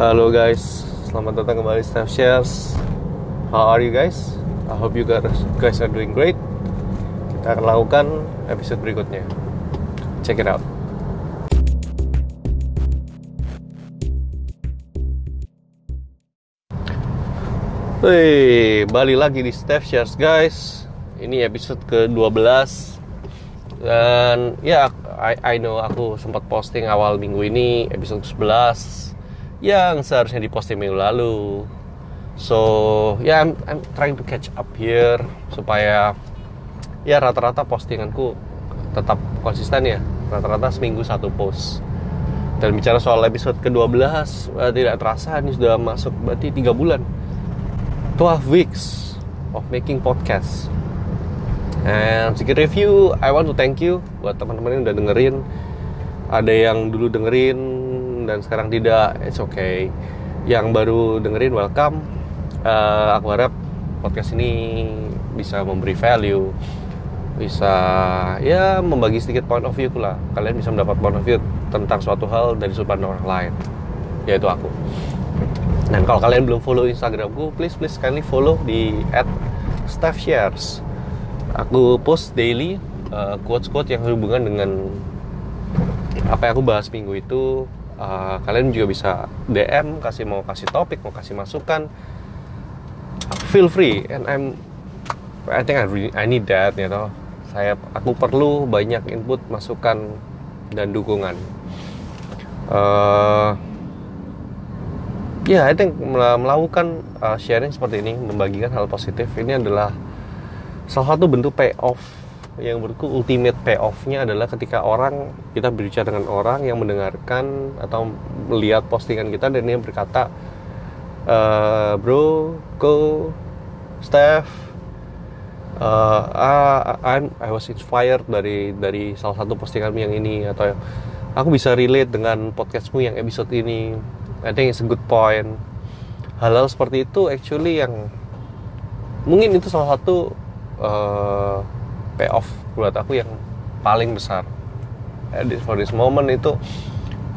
Halo guys, selamat datang kembali Steph Shares. How are you guys? I hope you guys are doing great. Kita akan lakukan episode berikutnya. Check it out. Hey, balik lagi di Steph Shares guys. Ini episode ke-12 dan ya I, I know aku sempat posting awal minggu ini episode 11 yang seharusnya diposting minggu lalu. So ya yeah, I'm, I'm trying to catch up here supaya ya rata-rata postinganku tetap konsisten ya. Rata-rata seminggu satu post. Dan bicara soal episode ke-12 uh, tidak terasa ini sudah masuk berarti 3 bulan. 12 weeks of making podcast. And sedikit review, I want to thank you buat teman-teman yang udah dengerin. Ada yang dulu dengerin dan sekarang tidak, it's okay. Yang baru dengerin, welcome. Uh, aku harap podcast ini bisa memberi value, bisa ya membagi sedikit point of view lah. Kalian bisa mendapat point of view tentang suatu hal dari sudut pandang orang lain, yaitu aku. Dan kalau kalian belum follow Instagramku, please please kindly follow di @staffshares aku post daily uh, quotes-quotes yang berhubungan dengan apa yang aku bahas minggu itu uh, kalian juga bisa DM kasih mau kasih topik mau kasih masukan. Feel free and I'm I think I really I need that you know. Saya aku perlu banyak input masukan dan dukungan. Uh, ya yeah, I think melakukan uh, sharing seperti ini membagikan hal positif ini adalah salah satu bentuk payoff yang menurutku ultimate payoffnya adalah ketika orang kita berbicara dengan orang yang mendengarkan atau melihat postingan kita dan dia berkata e, bro go Steph uh, I'm I was inspired dari dari salah satu postingan yang ini atau aku bisa relate dengan podcastmu yang episode ini. I think it's a good point. Hal-hal seperti itu actually yang mungkin itu salah satu uh, payoff buat aku yang paling besar. For this moment itu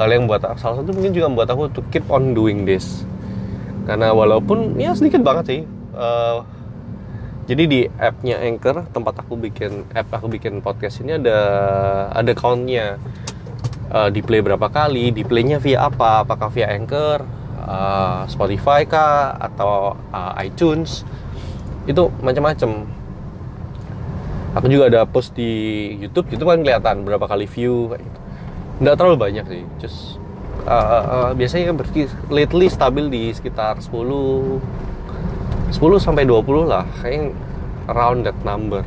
hal yang buat salah satu mungkin juga membuat aku to keep on doing this. Karena walaupun ya sedikit banget sih uh, jadi di appnya Anchor tempat aku bikin app aku bikin podcast ini ada ada countnya uh, di play berapa kali di playnya via apa apakah via Anchor uh, Spotify kah atau uh, iTunes. Itu macam-macam aku juga ada post di YouTube itu kan kelihatan berapa kali view kayak gitu. Nggak terlalu banyak sih just uh, uh, biasanya berarti lately stabil di sekitar 10 10 sampai 20 lah kayak around that number.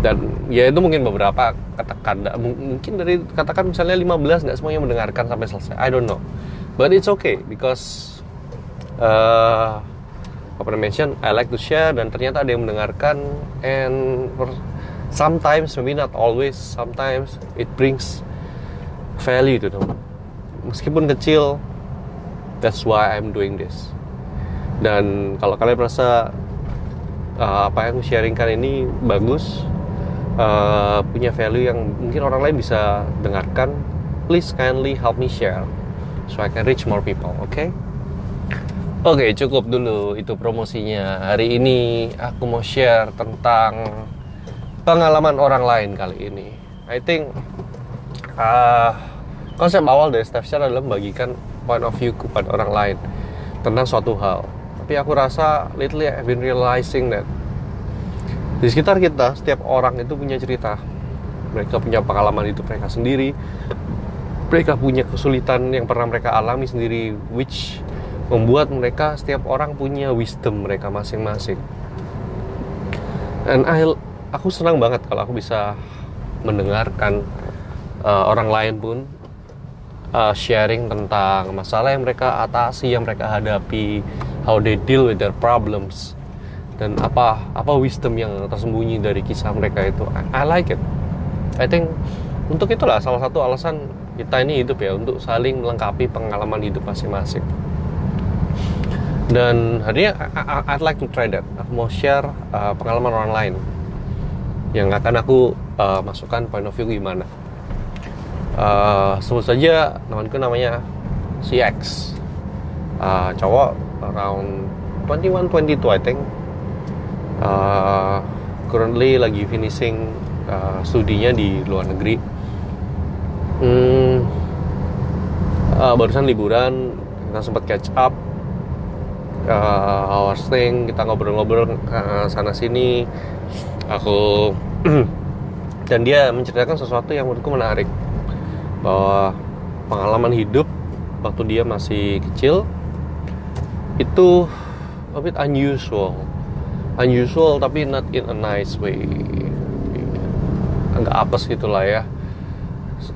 Dan ya itu mungkin beberapa katakan mungkin dari katakan misalnya 15 nggak semuanya mendengarkan sampai selesai I don't know. But it's okay because uh, apa mention I like to share dan ternyata ada yang mendengarkan and sometimes maybe not always sometimes it brings value to them. Meskipun kecil that's why I'm doing this. Dan kalau kalian merasa uh, apa yang sharingkan ini bagus uh, punya value yang mungkin orang lain bisa dengarkan please kindly help me share so I can reach more people okay Oke, cukup dulu itu promosinya. Hari ini aku mau share tentang pengalaman orang lain kali ini. I think uh, konsep awal dari Steph Share adalah membagikan point of view kepada orang lain tentang suatu hal. Tapi aku rasa lately I've been realizing that di sekitar kita setiap orang itu punya cerita. Mereka punya pengalaman itu mereka sendiri. Mereka punya kesulitan yang pernah mereka alami sendiri, which membuat mereka setiap orang punya wisdom mereka masing-masing. Dan aku senang banget kalau aku bisa mendengarkan uh, orang lain pun uh, sharing tentang masalah yang mereka atasi, yang mereka hadapi, how they deal with their problems, dan apa apa wisdom yang tersembunyi dari kisah mereka itu. I, I like it. I think untuk itulah salah satu alasan kita ini hidup ya untuk saling melengkapi pengalaman hidup masing-masing dan hari ini I'd like to try that. Aku mau share uh, pengalaman orang lain yang akan aku uh, masukkan point of view gimana. Uh, sebut saja temanku namanya CX uh, cowok around 21 22 I think. Uh, currently lagi finishing uh, studinya di luar negeri. Hmm, uh, barusan liburan kita sempat catch up uh, our thing kita ngobrol-ngobrol uh, sana sini. Aku dan dia menceritakan sesuatu yang menurutku menarik bahwa pengalaman hidup waktu dia masih kecil itu a bit unusual. Unusual tapi not in a nice way. Agak apes gitulah ya.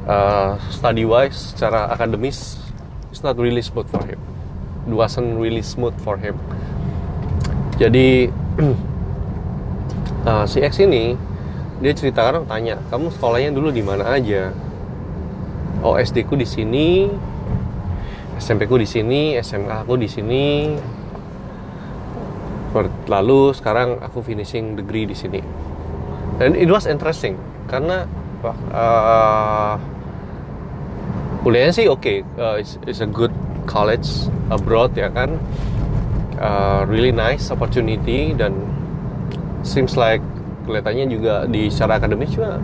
Uh, study wise secara akademis it's not really smooth for him wasn't really smooth for him. Jadi uh, si X ini dia ceritakan tanya kamu sekolahnya dulu di mana aja? Oh SD ku di sini SMP ku di sini SMK aku di sini. Lalu sekarang aku finishing degree di sini. Dan it was interesting karena uh, kuliahnya sih oke okay. uh, it's, it's a good college abroad ya kan? Uh, really nice opportunity dan seems like kelihatannya juga di secara akademis juga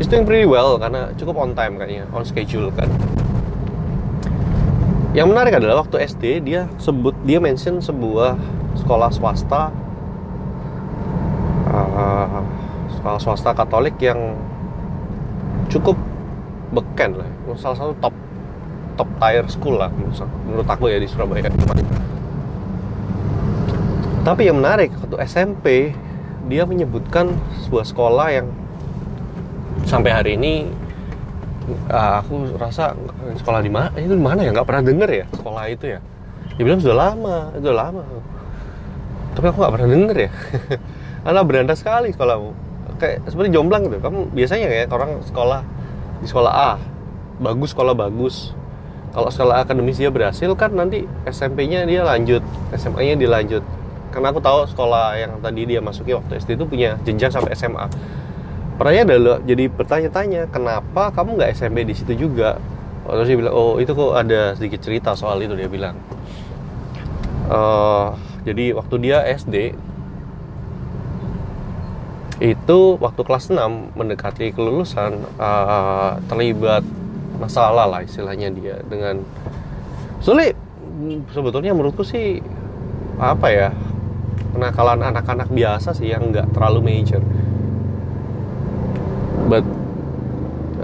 it's doing pretty well karena cukup on time kayaknya on schedule kan. Yang menarik adalah waktu SD dia sebut dia mention sebuah sekolah swasta uh, sekolah swasta Katolik yang cukup beken lah salah satu top top tier school lah menurut aku ya di Surabaya. Tapi yang menarik waktu SMP dia menyebutkan sebuah sekolah yang sampai hari ini uh, aku rasa sekolah di mana itu di mana ya? Nggak pernah denger ya sekolah itu ya? Dia bilang sudah lama sudah lama. Tapi aku nggak pernah denger ya. Karena beranda sekali sekolahmu. Kayak seperti jomblang gitu. Kamu biasanya kayak orang sekolah di sekolah A. Bagus sekolah bagus kalau sekolah akademis dia berhasil kan nanti SMP-nya dia lanjut SMA-nya dilanjut karena aku tahu sekolah yang tadi dia masuki waktu SD itu punya jenjang sampai SMA pertanyaan adalah jadi bertanya-tanya kenapa kamu nggak SMP di situ juga? Terus dia bilang oh itu kok ada sedikit cerita soal itu dia bilang. Uh, jadi waktu dia SD itu waktu kelas 6 mendekati kelulusan uh, terlibat masalah lah istilahnya dia dengan sulit sebetulnya menurutku sih apa ya kenakalan anak-anak biasa sih yang nggak terlalu major. But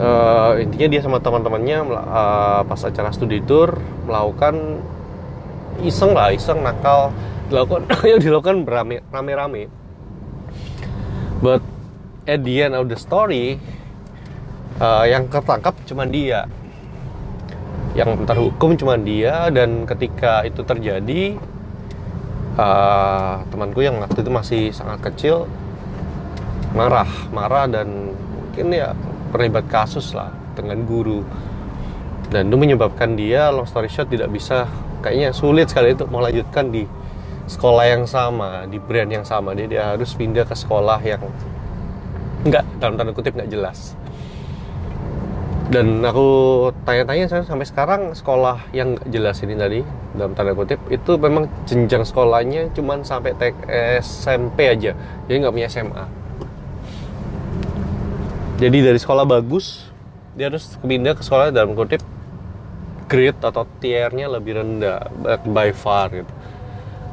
uh, intinya dia sama teman-temannya uh, pas acara studi tour melakukan iseng lah iseng nakal. Dilakukan yang dilakukan rame-rame. But at the end of the story uh, yang ketangkap cuma dia. Yang terhukum cuma dia dan ketika itu terjadi uh, temanku yang waktu itu masih sangat kecil marah marah dan mungkin ya terlibat kasus lah dengan guru. Dan itu menyebabkan dia long story short tidak bisa kayaknya sulit sekali itu melanjutkan di sekolah yang sama di brand yang sama. Dia dia harus pindah ke sekolah yang enggak dalam tanda kutip nggak jelas dan aku tanya-tanya sampai sekarang sekolah yang jelas ini tadi dalam tanda kutip itu memang jenjang sekolahnya cuma sampai TK SMP aja. Jadi nggak punya SMA jadi dari sekolah bagus dia harus pindah ke sekolah dalam kutip grade atau tiernya lebih rendah by far gitu.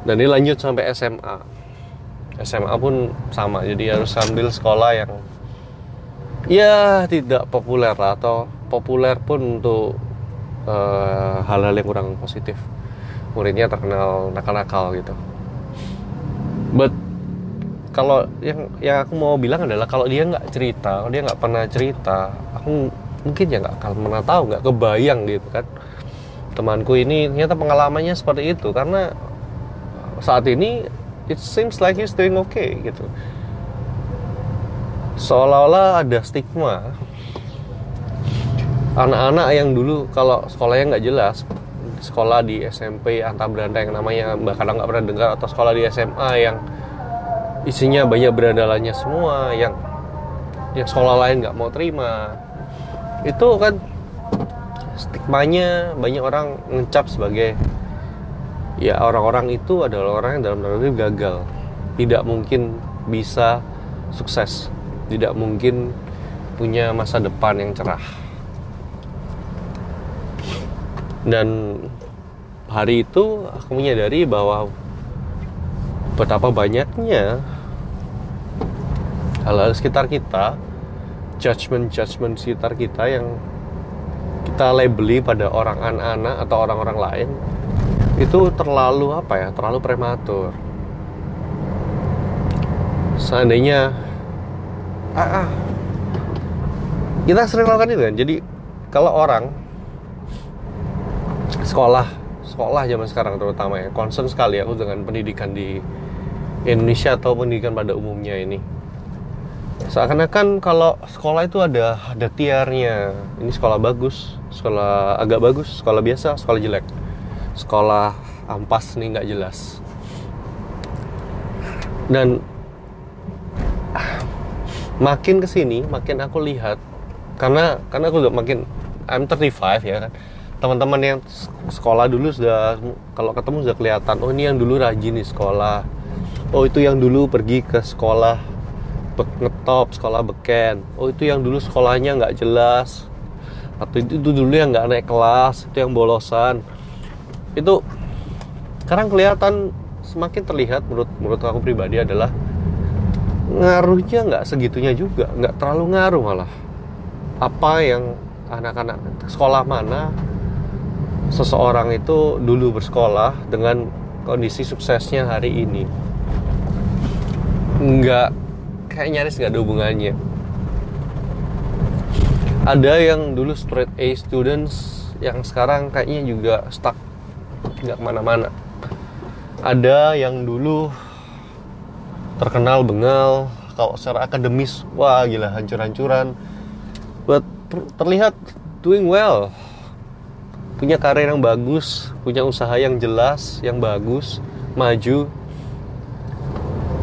Dan dia lanjut sampai SMA SMA pun sama jadi harus ambil sekolah yang ya tidak populer atau populer pun untuk uh, hal-hal yang kurang positif. Muridnya terkenal nakal-nakal gitu. But kalau yang yang aku mau bilang adalah kalau dia nggak cerita kalau dia nggak pernah cerita aku mungkin ya nggak akan pernah tahu nggak kebayang gitu kan. Temanku ini ternyata pengalamannya seperti itu karena saat ini it seems like he's doing okay gitu seolah-olah ada stigma. Anak-anak yang dulu kalau sekolahnya nggak jelas sekolah di SMP antar beranda yang namanya bahkan nggak pernah dengar atau sekolah di SMA yang isinya banyak berandalannya semua yang yang sekolah lain nggak mau terima. Itu kan stigmanya banyak orang ngecap sebagai ya orang-orang itu adalah orang yang dalam tanda gagal. Tidak mungkin bisa sukses tidak mungkin punya masa depan yang cerah. Dan hari itu aku menyadari bahwa betapa banyaknya hal-hal sekitar kita judgement-judgement sekitar kita yang kita labeli pada orang anak-anak atau orang-orang lain itu terlalu apa ya terlalu prematur. Seandainya ah, ah, kita sering lakukan itu kan. Jadi kalau orang sekolah sekolah zaman sekarang terutama ya concern sekali aku dengan pendidikan di Indonesia atau pendidikan pada umumnya ini. Seakan-akan kalau sekolah itu ada ada tiarnya. Ini sekolah bagus sekolah agak bagus sekolah biasa sekolah jelek. Sekolah ampas nih nggak jelas. Dan makin ke sini makin aku lihat karena karena aku udah makin I'm 35 ya kan. Teman-teman yang sekolah dulu sudah kalau ketemu sudah kelihatan oh ini yang dulu rajin nih sekolah. Oh itu yang dulu pergi ke sekolah ngetop sekolah beken. Oh itu yang dulu sekolahnya nggak jelas. Atau itu, itu dulu yang nggak naik kelas itu yang bolosan. Itu sekarang kelihatan semakin terlihat menurut menurut aku pribadi adalah ngaruhnya nggak segitunya juga nggak terlalu ngaruh malah. Apa yang anak-anak sekolah mana seseorang itu dulu bersekolah dengan kondisi suksesnya hari ini. Nggak kayak nyaris nggak ada hubungannya. Ada yang dulu straight A students yang sekarang kayaknya juga stuck nggak ke mana-mana. Ada yang dulu terkenal bengal kalau secara akademis wah gila hancur-hancuran. Terlihat doing well. Punya karir yang bagus punya usaha yang jelas yang bagus maju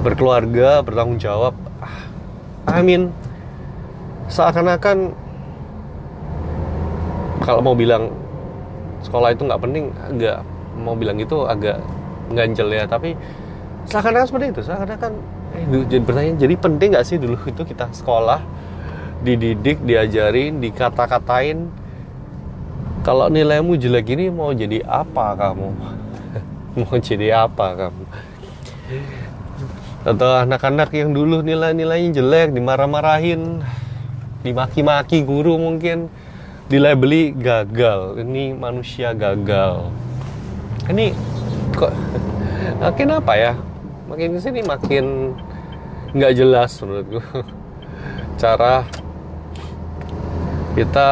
berkeluarga bertanggung jawab. I mean seakan-akan kalau mau bilang sekolah itu nggak penting agak mau bilang gitu agak ganjel ya. Tapi seakan-akan seperti itu seakan-akan jadi bertanya jadi penting nggak sih dulu itu kita sekolah dididik diajarin dikata-katain kalau nilaimu jelek ini mau jadi apa kamu? Mau jadi apa kamu? Atau anak-anak yang dulu nilai-nilainya jelek dimarah-marahin dimaki-maki guru mungkin dilabeli gagal ini manusia gagal. Ini kok makin apa ya makin ke sini makin nggak jelas menurutku cara kita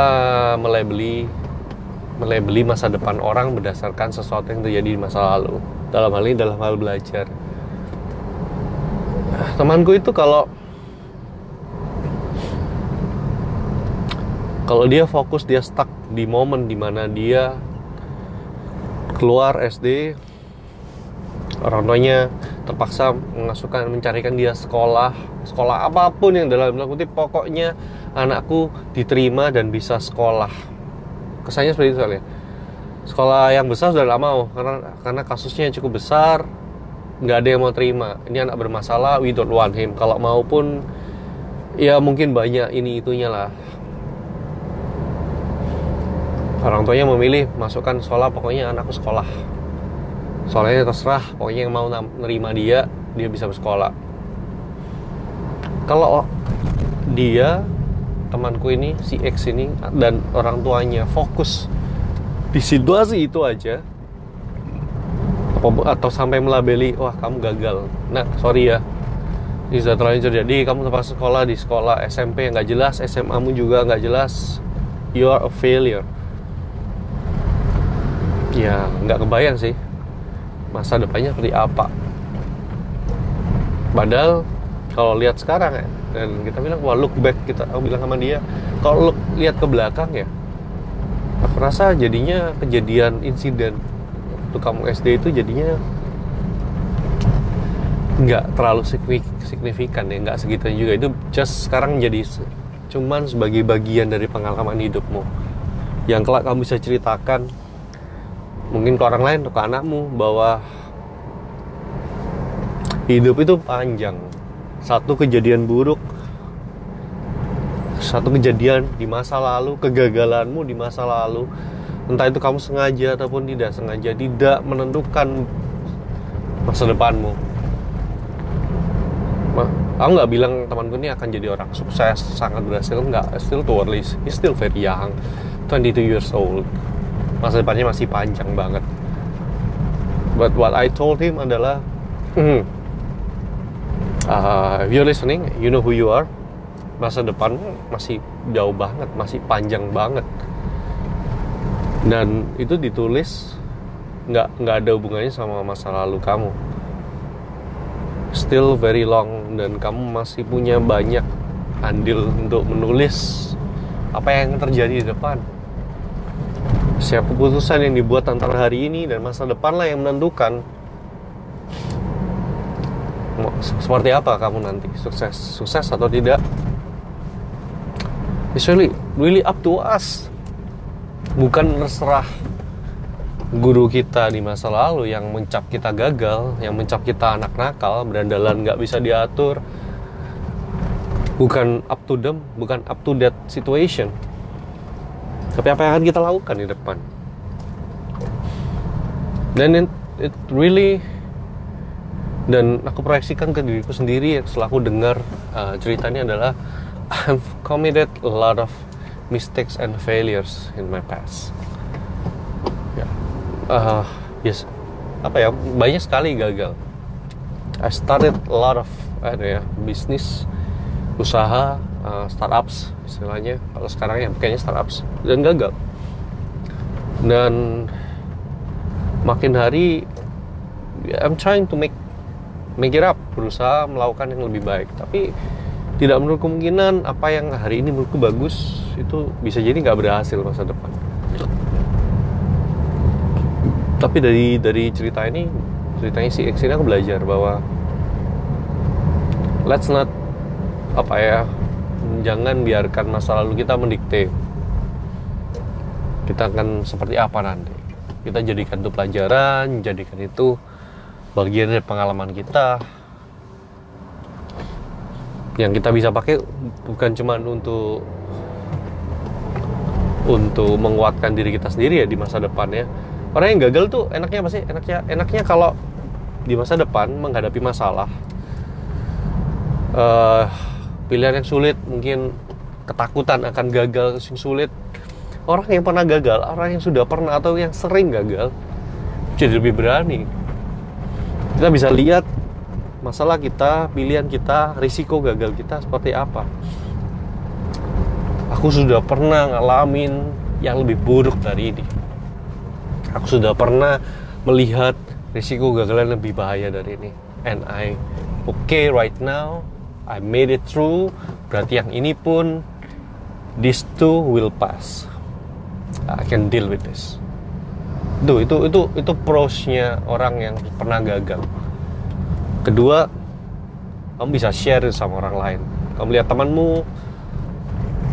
melabeli melabeli masa depan orang berdasarkan sesuatu yang terjadi di masa lalu. Dalam hal ini dalam hal belajar. Temanku itu kalau kalau dia fokus dia stuck di momen di mana dia keluar SD orang tuanya terpaksa mengasuhkan mencarikan dia sekolah sekolah apa pun yang dalam kutip pokoknya anakku diterima dan bisa sekolah. Kesannya seperti itu soalnya. Sekolah yang besar sudah lama mau karena karena kasusnya cukup besar nggak ada yang mau terima. Ini anak bermasalah we don't want him. Kalau mau pun ya mungkin banyak ini itunya lah. Orang tuanya memilih masukkan sekolah pokoknya anakku sekolah soalnya terserah pokoknya yang mau nerima dia dia bisa bersekolah. Kalau dia temanku ini si X ini dan orang tuanya fokus di situasi itu aja atau sampai melabeli wah kamu gagal. Nah sorry ya. Ini sudah terlalu terjadi kamu terpaksa sekolah di sekolah SMP yang nggak jelas SMA mu juga nggak jelas. You are a failure. Ya nggak kebayang sih masa depannya seperti apa. Padahal kalau lihat sekarang ya dan kita bilang wah look back kita aku bilang sama dia kalau look lihat ke belakang ya aku rasa jadinya kejadian insiden untuk kamu SD itu jadinya nggak terlalu signifikan ya nggak segitu juga. Itu just sekarang jadi cuman sebagai bagian dari pengalaman hidupmu. Yang kelak kamu bisa ceritakan mungkin ke orang lain atau ke anakmu bahwa hidup itu panjang. Satu kejadian buruk satu kejadian di masa lalu kegagalanmu di masa lalu. Entah itu kamu sengaja ataupun tidak sengaja tidak menentukan masa depanmu. Aku nggak bilang temanku ini akan jadi orang sukses sangat berhasil nggak. Still too early still very young 22 years old masa depannya masih panjang banget. But what I told him adalah uh, if you're listening you know who you are. Masa depan masih jauh banget masih panjang banget. Dan itu ditulis nggak nggak ada hubungannya sama masa lalu kamu. Still very long dan kamu masih punya banyak andil untuk menulis apa yang terjadi di depan. Siapa keputusan yang dibuat antara hari ini dan masa depan lah yang menentukan seperti apa kamu nanti sukses sukses atau tidak. It's really really up to us. Bukan terserah guru kita di masa lalu yang mencap kita gagal, yang mencap kita anak nakal, berandalan nggak bisa diatur, bukan up to them, bukan up to that situation. Tapi apa yang akan kita lakukan di depan? Dan it, it really dan aku proyeksikan ke diriku sendiri setelah aku dengar uh, ceritanya adalah I've committed a lot of mistakes and failures in my past. Uh, yes. Apa ya? Banyak sekali gagal. I started a lot of ada ya bisnis usaha uh, startups istilahnya. Kalau sekarang ya kayaknya startups. Dan gagal. Dan makin hari I'm trying to make make it up. Berusaha melakukan yang lebih baik. Tapi tidak menurut kemungkinan apa yang hari ini menurutku bagus itu bisa jadi nggak berhasil masa depan. Tapi dari dari cerita ini ceritanya si X ini aku belajar bahwa let's not apa ya jangan biarkan masa lalu kita mendikte. Kita akan seperti apa nanti? Kita jadikan itu pelajaran jadikan itu bagian dari pengalaman kita. Yang kita bisa pakai bukan cuma untuk untuk menguatkan diri kita sendiri ya di masa depan ya. Orang yang gagal tuh enaknya apa sih? Enaknya enaknya kalau di masa depan menghadapi masalah uh, pilihan yang sulit mungkin ketakutan akan gagal yang sulit. Orang yang pernah gagal orang yang sudah pernah atau yang sering gagal jadi lebih berani. Kita bisa lihat masalah kita pilihan kita risiko gagal kita seperti apa. Aku sudah pernah ngalamin yang lebih buruk dari ini. Aku sudah pernah melihat risiko gagal lebih bahaya dari ini. And I okay right now I made it through. Berarti yang ini pun this too will pass. I can deal with this. Itu itu itu itu prosnya orang yang pernah gagal. Kedua kamu bisa share sama orang lain. Kamu lihat temanmu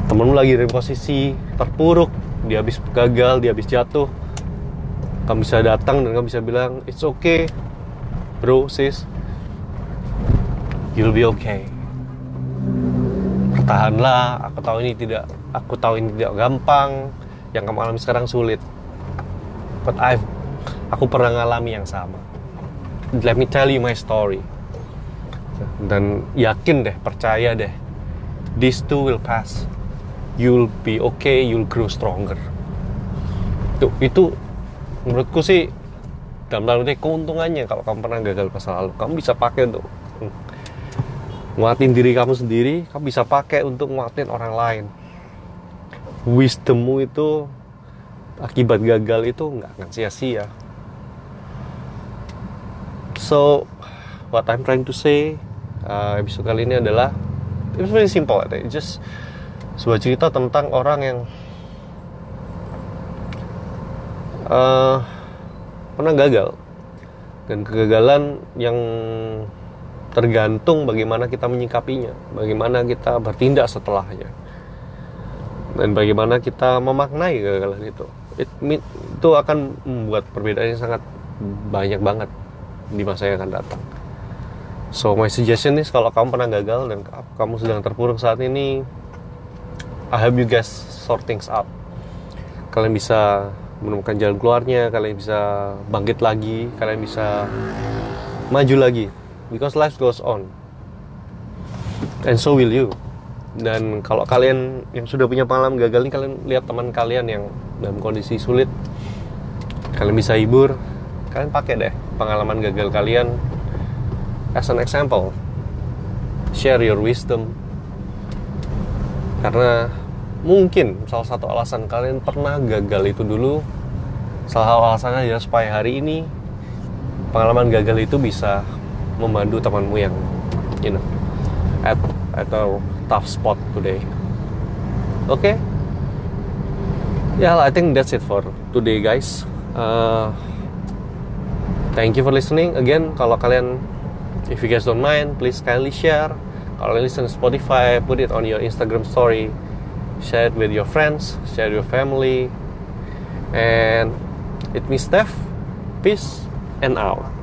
temanmu lagi di posisi terpuruk dia habis gagal dia habis jatuh. Kamu bisa datang dan kamu bisa bilang it's okay bro sis. You'll be okay bertahanlah. Aku tahu ini tidak aku tahu ini tidak gampang. Yang kamu alami sekarang sulit. But I've aku pernah ngalami yang sama. Let me tell you my story. Dan yakin deh percaya deh this too will pass. You'll be okay you'll grow stronger. Itu itu menurutku sih dalam tanda keuntungannya kalau kamu pernah gagal masa lalu. Kamu bisa pakai untuk nguatin diri kamu sendiri kamu bisa pakai untuk nguatin orang lain. Wisdommu itu akibat gagal itu nggak akan sia-sia. So what I'm trying to say uh, episode kali ini adalah it's very simple it's just sebuah cerita tentang orang yang uh, pernah gagal. Dan kegagalan yang tergantung bagaimana kita menyikapinya, bagaimana kita bertindak setelahnya. dan bagaimana kita memaknai kegagalan itu. It, itu akan membuat perbedaan yang sangat banyak banget di masa yang akan datang. So my suggestion is kalau kamu pernah gagal dan kamu sedang terpuruk saat ini I hope you guys sort things out kalian bisa menemukan jalan keluarnya kalian bisa bangkit lagi kalian bisa maju lagi because life goes on. And so will you. Dan kalau kalian yang sudah punya pengalaman gagal ini kalian lihat teman kalian yang dalam kondisi sulit kalian bisa hibur kalian pakai deh pengalaman gagal kalian. As an example share your wisdom. Karena mungkin salah satu alasan kalian pernah gagal itu dulu salah satu alasannya adalah supaya hari ini pengalaman gagal itu bisa membantu temanmu yang you know at atau tough spot today okay? yeah I think that's it for today guys uh, thank you for listening again kalau kalian if you guys don't mind please kindly share kalau listen to Spotify put it on your Instagram story share it with your friends, share your family, and it me Steph. Peace and out.